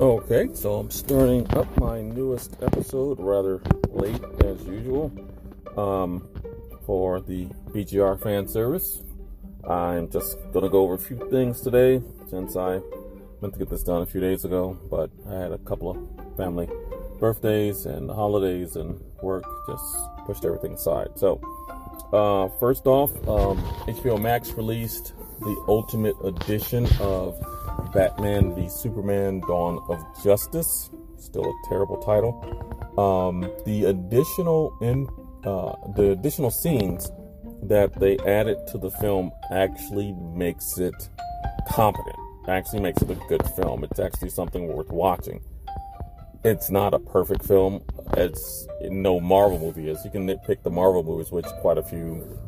Okay, so I'm starting up my newest episode rather late as usual um, for the BGR fan service. I'm just going to go over a few things today since I meant to get this done a few days ago, but I had a couple of family birthdays and holidays and work just pushed everything aside. So, uh, first off, um, HBO Max released the Ultimate Edition of Batman v Superman Dawn of Justice. Still a terrible title. Um, the additional in uh, the additional scenes that they added to the film actually makes it competent. Actually makes it a good film. It's actually something worth watching. It's not a perfect film. It's no Marvel movie is. You can nitpick the Marvel movies, which quite a few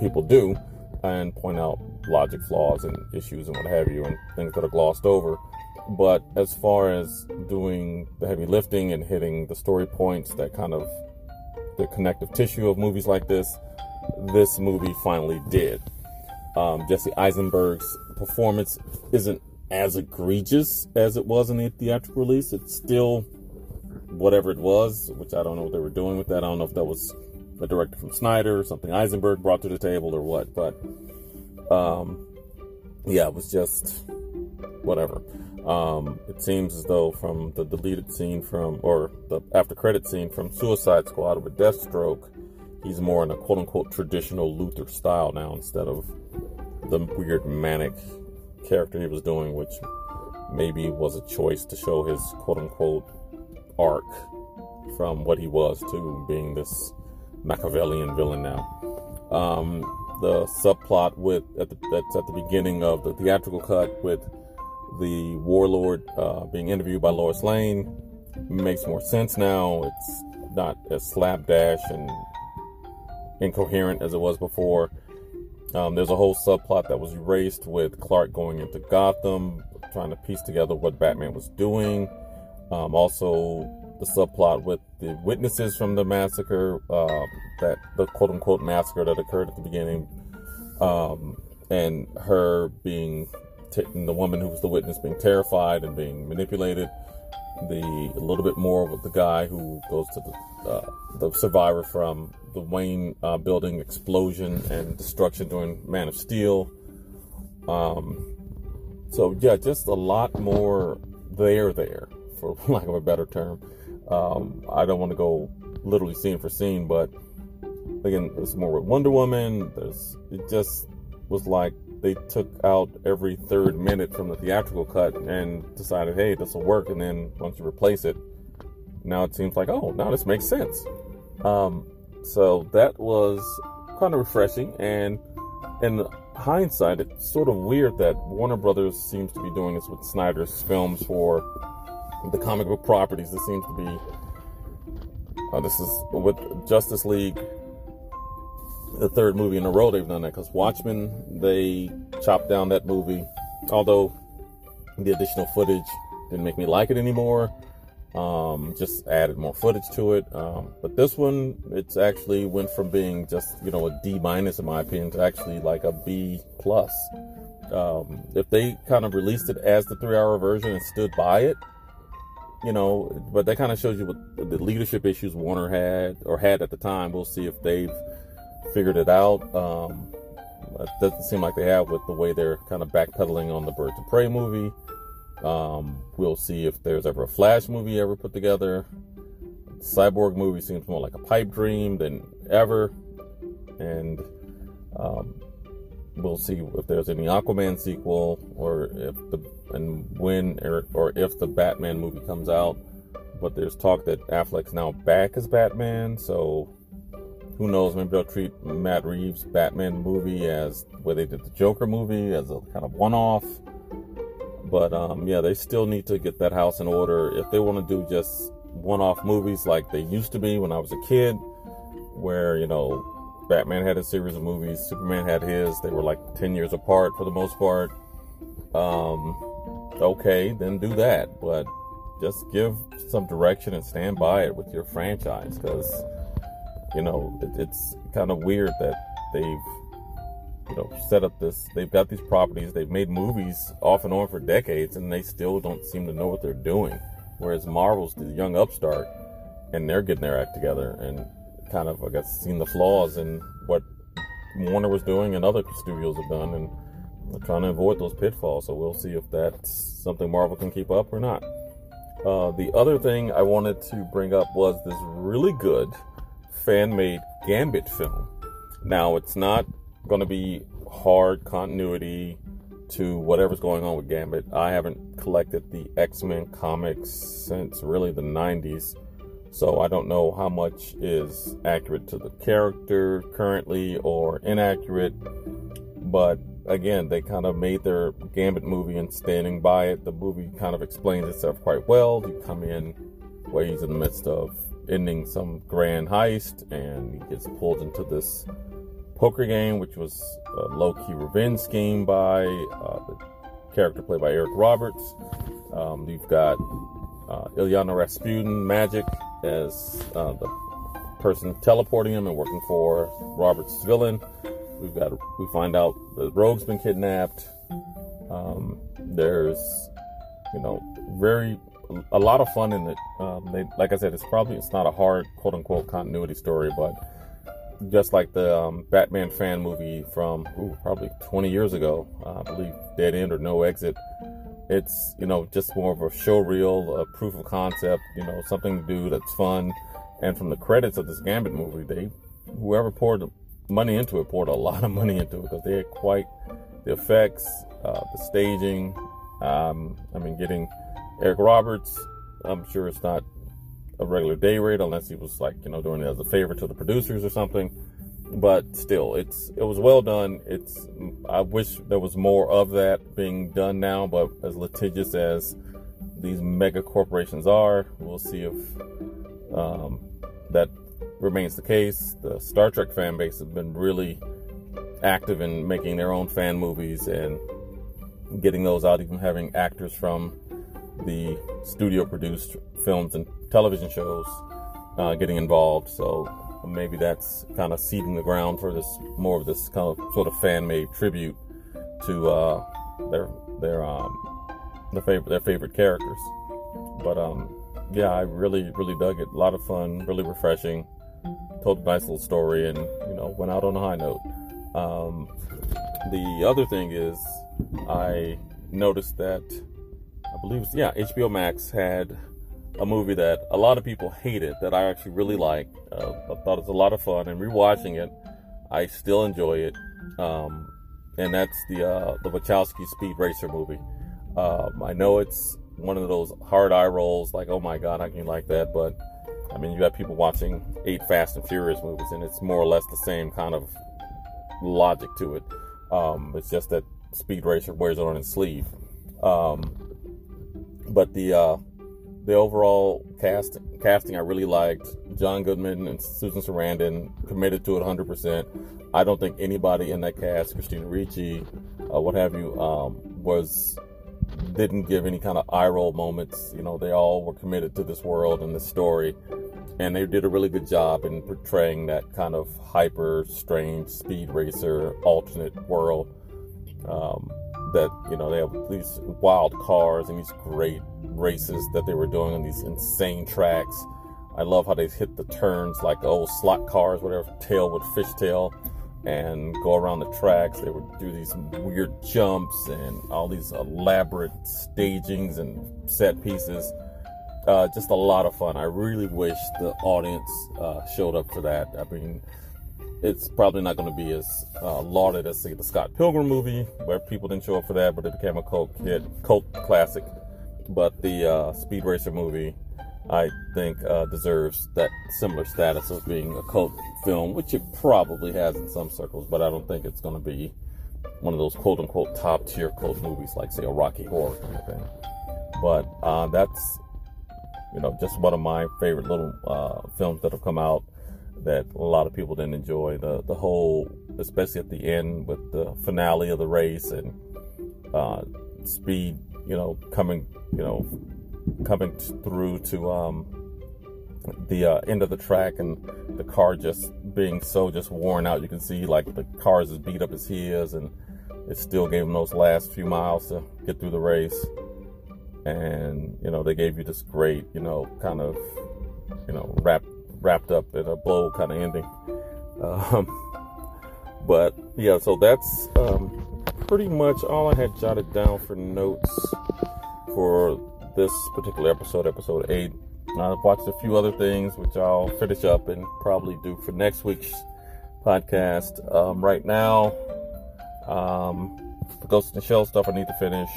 people do, and point out logic flaws and issues and what have you, and things that are glossed over. But as far as doing the heavy lifting and hitting the story points that kind of the connective tissue of movies like this, this movie finally did. Um, Jesse Eisenberg's performance isn't as egregious as it was in the theatrical release. It's still whatever it was, which I don't know what they were doing with that. I don't know if that was a director from Snyder or something Eisenberg brought to the table or what, but um, yeah, it was just whatever. Um, it seems as though from the deleted scene from, or the after credit scene from Suicide Squad with Deathstroke, he's more in a quote unquote traditional Luthor style now instead of the weird manic character he was doing, which maybe was a choice to show his quote unquote arc from what he was to being this Machiavellian villain now. Um, the subplot with at the, that's at the beginning of the theatrical cut with the warlord uh, being interviewed by Lois Lane makes more sense now. It's not as slapdash and incoherent as it was before. Um, there's a whole subplot that was erased with Clark going into Gotham, trying to piece together what Batman was doing. Um, also, the subplot with the witnesses from the massacre, uh, that the quote unquote massacre that occurred at the beginning, um, and her being t- the woman who was the witness being terrified and being manipulated. The a little bit more with the guy who goes to the uh, the survivor from the Wayne uh, building explosion and destruction during Man of Steel. Um, so yeah, just a lot more there there, for lack of a better term. Um, I don't want to go literally scene for scene, but again, there's more with Wonder Woman. There's it just was like they took out every third minute from the theatrical cut and decided, hey, this will work. And then once you replace it, now it seems like, oh, now this makes sense. Um, so that was kind of refreshing. And in hindsight, it's sort of weird that Warner Brothers seems to be doing this with Snyder's films for the comic book properties. This seems to be, uh, this is with Justice League the third movie in a row they've done that because Watchmen they chopped down that movie, although the additional footage didn't make me like it anymore. Um, just added more footage to it. Um, but this one, it's actually went from being just you know a D minus in my opinion to actually like a B plus. Um, if they kind of released it as the three hour version and stood by it, you know, but that kind of shows you what the leadership issues Warner had or had at the time. We'll see if they've figured it out. Um, it doesn't seem like they have with the way they're kind of backpedaling on the Birds of Prey movie. Um, we'll see if there's ever a Flash movie ever put together. The Cyborg movie seems more like a pipe dream than ever. And um, we'll see if there's any Aquaman sequel or if the and when or, or if the Batman movie comes out. But there's talk that Affleck's now back as Batman, so who knows? Maybe they'll treat Matt Reeves' Batman movie as where they did the Joker movie as a kind of one-off. But um, yeah, they still need to get that house in order if they want to do just one-off movies like they used to be when I was a kid, where you know Batman had a series of movies, Superman had his. They were like ten years apart for the most part. Um, okay, then do that, but just give some direction and stand by it with your franchise because you know, it, it's kind of weird that they've you know, set up this. They've got these properties. They've made movies off and on for decades, and they still don't seem to know what they're doing. Whereas Marvel's the young upstart, and they're getting their act together and kind of, I guess, seen the flaws in what Warner was doing and other studios have done, and trying to avoid those pitfalls. So we'll see if that's something Marvel can keep up or not. Uh, the other thing I wanted to bring up was this really good fan-made Gambit film. Now it's not going to be hard continuity to whatever's going on with Gambit. I haven't collected the X Men comics since really the 90s, so I don't know how much is accurate to the character currently or inaccurate. But again, they kind of made their Gambit movie and standing by it. The movie kind of explains itself quite well. You come in where he's in the midst of ending some grand heist and he gets pulled into this poker game, which was a low key revenge scheme by uh, the character played by Eric Roberts. Um, you've got uh, Illyana Rasputin, Magik, as uh, the person teleporting him and working for Roberts' villain. We've got we find out the rogue's been kidnapped. Um, there's you know very a lot of fun in it. Um, they, like I said, it's probably it's not a hard quote unquote continuity story, but just like the um, Batman fan movie from ooh, probably 20 years ago, uh, I believe Dead End or No Exit. It's you know just more of a show reel, a proof of concept, you know something to do that's fun. And from the credits of this Gambit movie, they whoever poured money into it poured a lot of money into it because they had quite the effects, uh, the staging. Um, I mean, getting Eric Roberts, I'm sure it's not a regular day rate unless he was like you know doing it as a favor to the producers or something but still it's it was well done it's i wish there was more of that being done now but as litigious as these mega corporations are we'll see if um, that remains the case the star trek fan base has been really active in making their own fan movies and getting those out even having actors from the studio produced films and television shows uh, getting involved. So maybe that's kind of seeding the ground for this more of this kind of sort of fan made tribute to uh, their their um, their favorite their favorite characters. But um, yeah, I really really dug it. A lot of fun, really refreshing. Told a nice little story, and you know went out on a high note. Um, the other thing is, I noticed that I believe, yeah, HBO Max had a movie that a lot of people hated that I actually really liked. Uh, I thought it was a lot of fun, and rewatching it, I still enjoy it. Um, and that's the uh, the Wachowski Speed Racer movie. Um, I know it's one of those hard eye rolls, like oh my god, I can like that, but I mean, you got people watching eight Fast and Furious movies, and it's more or less the same kind of logic to it. Um, it's just that Speed Racer wears it on his sleeve. Um, but the uh, the overall cast casting I really liked. John Goodman and Susan Sarandon committed to it 100%. I don't think anybody in that cast, Christina Ricci, uh, what have you, um, was didn't give any kind of eye roll moments. You know, they all were committed to this world and this story, and they did a really good job in portraying that kind of hyper strange speed racer alternate world. Um, that you know they have these wild cars and these great races that they were doing on these insane tracks. I love how they hit the turns like old slot cars, whatever, tail with fishtail, and go around the tracks. They would do these weird jumps and all these elaborate stagings and set pieces. Uh, just a lot of fun. I really wish the audience uh, showed up for that. I mean, it's probably not going to be as uh, lauded as say the Scott Pilgrim movie, where people didn't show up for that, but it became a cult hit, cult classic. But the uh, Speed Racer movie, I think, uh, deserves that similar status of being a cult film, which it probably has in some circles, but I don't think it's going to be one of those quote unquote top tier cult movies like, say, a Rocky Horror kind of thing. But uh, that's, you know, just one of my favorite little uh, films that have come out that a lot of people didn't enjoy. The the whole, especially at the end with the finale of the race and uh, speed, you know, coming, you know, coming through to um, the uh, end of the track and the car just being so just worn out. You can see like the car is as beat up as he is, and it still gave him those last few miles to get through the race. And you know they gave you this great, you know, kind of, you know, wrapped wrapped up in a bow kind of ending. Um, but yeah, so that's um, pretty much all I had jotted down for notes for this particular episode, episode eight. I've watched a few other things, which I'll finish up and probably do for next week's podcast. Um, right now, um, the Ghost in the Shell stuff I need to finish.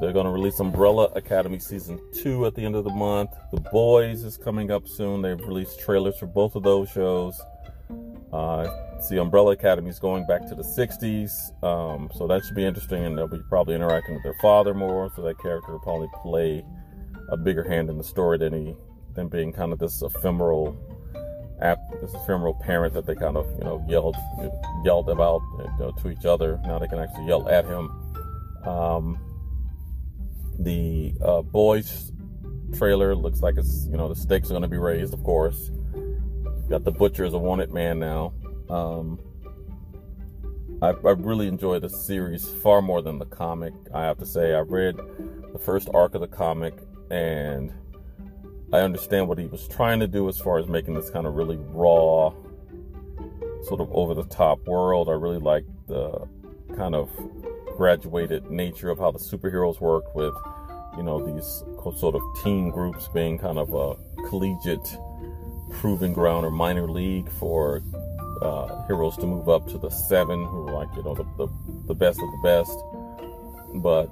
They're going to release Umbrella Academy season two at the end of the month. The Boys is coming up soon. They've released trailers for both of those shows. Uh, see, Umbrella Academy is going back to the 60s, um, so that should be interesting, and they'll be probably interacting with their father more, so that character will probably play a bigger hand in the story than he than being kind of this ephemeral app this ephemeral parent that they kind of you know yelled yelled about you know, to each other. Now they can actually yell at him. Um, the uh, boys trailer looks like it's you know the stakes are going to be raised of course. Got the butcher as a wanted man now um, I, I really enjoy the series far more than the comic i have to say i read the first arc of the comic and I understand what he was trying to do as far as making this kind of really raw, sort of over the top world. I really like the kind of graduated nature of how the superheroes work with, you know, these sort of team groups being kind of a collegiate proving ground or minor league for uh, heroes to move up to the seven who are like, you know, the, the, the best of the best. But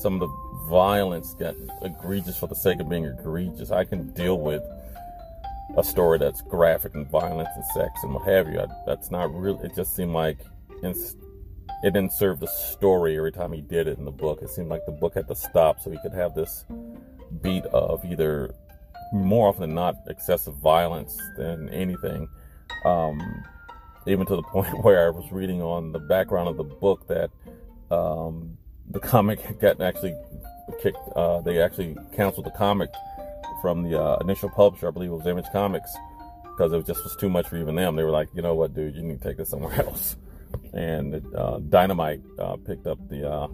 some of the violence got egregious for the sake of being egregious. I can deal with a story that's graphic and violence and sex and what have you. I, that's not real. It just seemed like it didn't serve the story every time he did it in the book. It seemed like the book had to stop so he could have this beat of either more often than not excessive violence than anything. Um, even to the point where I was reading on the background of the book that um, the comic got actually kicked. Uh, they actually canceled the comic from the uh, initial publisher. I believe it was Image Comics because it just was too much for even them. They were like, you know what, dude, you need to take this somewhere else. And uh, Dynamite uh, picked up the uh,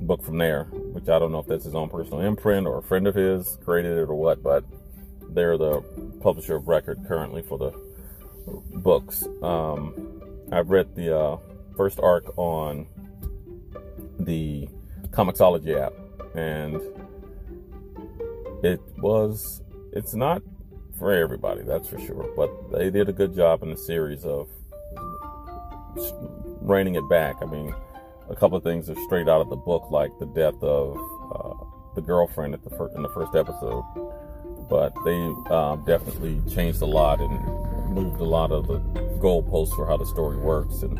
book from there, which I don't know if that's his own personal imprint or a friend of his created it or what, but they're the publisher of record currently for the books. Um, I've read the uh, first arc on the Comixology app and it was it's not for everybody that's for sure but they did a good job in the series of reining it back i mean a couple of things are straight out of the book like the death of uh, the girlfriend at the fir- in the first episode but they um, definitely changed a lot and moved a lot of the goalposts for how the story works and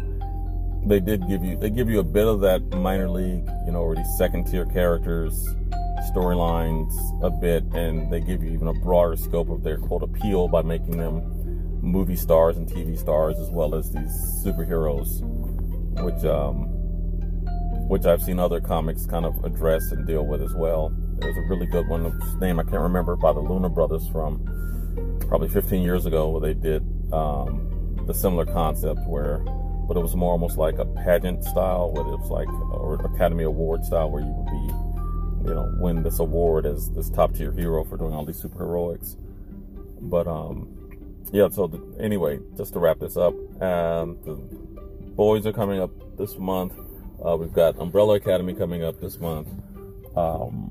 they did give you they give you a bit of that minor league, you know, or these second tier characters, storylines a bit, and they give you even a broader scope of their quote appeal by making them movie stars and TV stars as well as these superheroes, which um, which I've seen other comics kind of address and deal with as well. There's a really good one, whose name I can't remember, by the Luna Brothers from probably 15 years ago, where they did um, the similar concept where but it was more almost like a pageant style, where it was like or Academy Award style, where you would be, you know, win this award as this top tier hero for doing all these superheroics. But um, yeah. So the, anyway, just to wrap this up, um, the boys are coming up this month. Uh, we've got Umbrella Academy coming up this month. Um,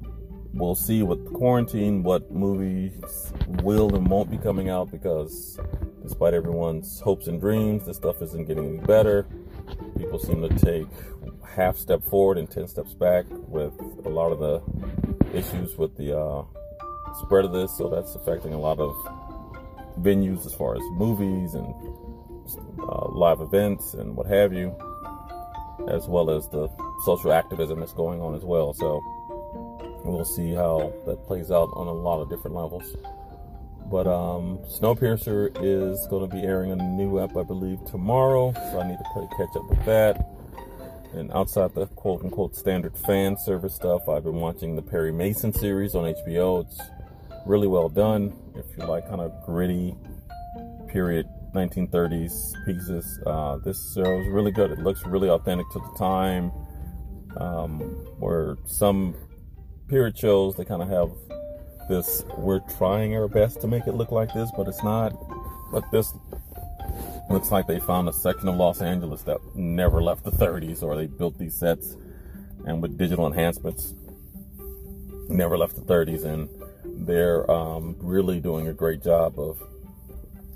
we'll see with quarantine what movies will and won't be coming out because despite everyone's hopes and dreams, this stuff isn't getting any better. People seem to take half step forward and 10 steps back with a lot of the issues with the uh, spread of this. So that's affecting a lot of venues as far as movies and uh, live events and what have you, as well as the social activism that's going on as well. So we'll see how that plays out on a lot of different levels. But um, Snowpiercer is going to be airing a new app, I believe, tomorrow. So I need to catch up with that. And outside the quote unquote standard fan service stuff, I've been watching the Perry Mason series on HBO. It's really well done. If you like kind of gritty period 1930s pieces, uh, this show is really good. It looks really authentic to the time. Um, where some period shows they kind of have this we're trying our best to make it look like this but it's not but this looks like they found a section of los angeles that never left the 30s or they built these sets and with digital enhancements never left the 30s and they're um, really doing a great job of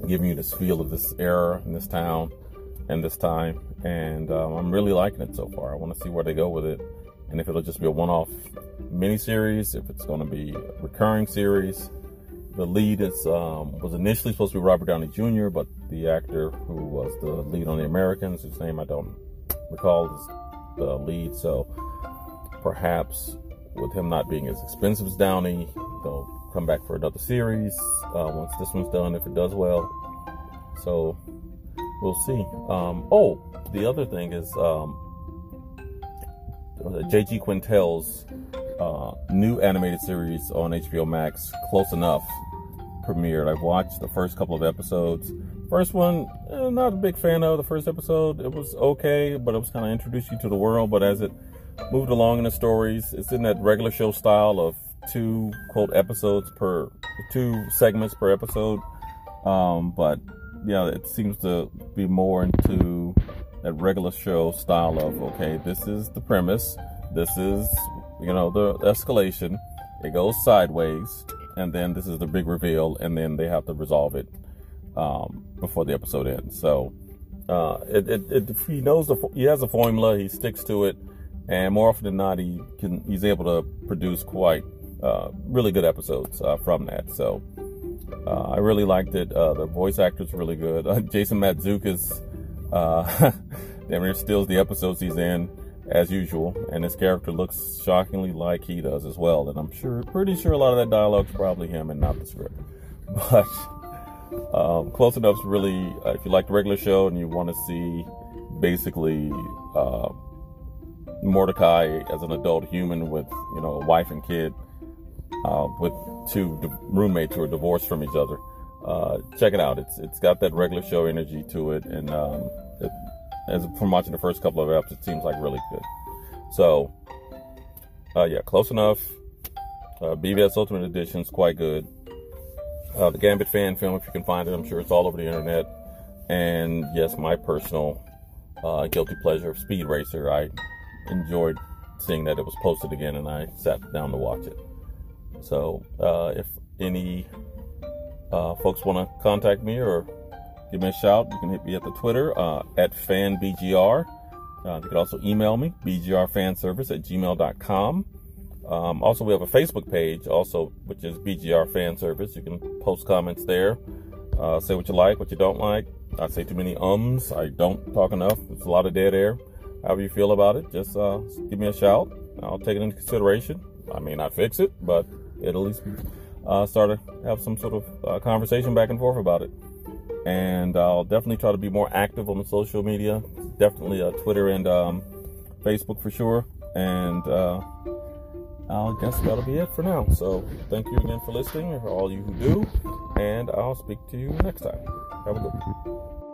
giving you this feel of this era in this town and this time and um, i'm really liking it so far. I want to see where they go with it and if it'll just be a one-off miniseries if it's going to be a recurring series the lead is um, was initially supposed to be robert downey jr but the actor who was the lead on the americans whose name i don't recall is the lead so perhaps with him not being as expensive as Downey, they'll come back for another series uh, once this one's done, if it does well. So we'll see. Um, oh, the other thing is um, J.G. Quintel's uh, new animated series on HBO Max, Close Enough, premiered. I've watched the first couple of episodes. First one, eh, not a big fan of. The first episode, it was okay, but it was kind of introduced you to the world. But as it moved along in the stories. It's in that regular show style of two quote episodes per two segments per episode. Um, but yeah, it seems to be more into that regular show style of okay, this is the premise, this is you know the escalation, it goes sideways, and then this is the big reveal, and then they have to resolve it um, before the episode ends. So uh, it, it, it, he knows the he has a formula, he sticks to it and more often than not, he can he's able to produce quite uh, really good episodes uh, from that. So uh, I really liked it. Uh, the voice actor's really good. Jason Mantzoukas, uh, near steals the episodes he's in as usual, and his character looks shockingly like he does as well. And I'm sure, pretty sure, a lot of that dialogue's probably him and not the script. But um, close enough's really, uh, if you like the regular show and you want to see basically uh, Mordecai as an adult human with, you know, a wife and kid, uh, with two roommates who are divorced from each other. Uh, check it out. It's it's got that regular show energy to it, and um, it, as from watching the first couple of episodes, it seems like really good. So, uh, yeah, close enough. Uh, BVS Ultimate Edition is quite good. Uh, the Gambit fan film, if you can find it, I'm sure it's all over the internet. And yes, my personal uh, guilty pleasure of Speed Racer. I enjoyed seeing that it was posted again, and I sat down to watch it. So, uh, if any uh, folks want to contact me or give me a shout, you can hit me at the Twitter uh, at fanbgr. Uh, you can also email me, bgrfanservice at gmail.com. Um, also, we have a Facebook page, also, which is BGR Fan Service. You can post comments there, uh, say what you like, what you don't like. I say too many ums. I don't talk enough. It's a lot of dead air however you feel about it, just uh, give me a shout. I'll take it into consideration. I may not fix it, but it'll at least uh, start to have some sort of uh, conversation back and forth about it. And I'll definitely try to be more active on the social media. Definitely uh, Twitter and um, Facebook for sure. And uh, I guess that'll be it for now. So thank you again for listening, for all you who do. And I'll speak to you next time. Have a good one.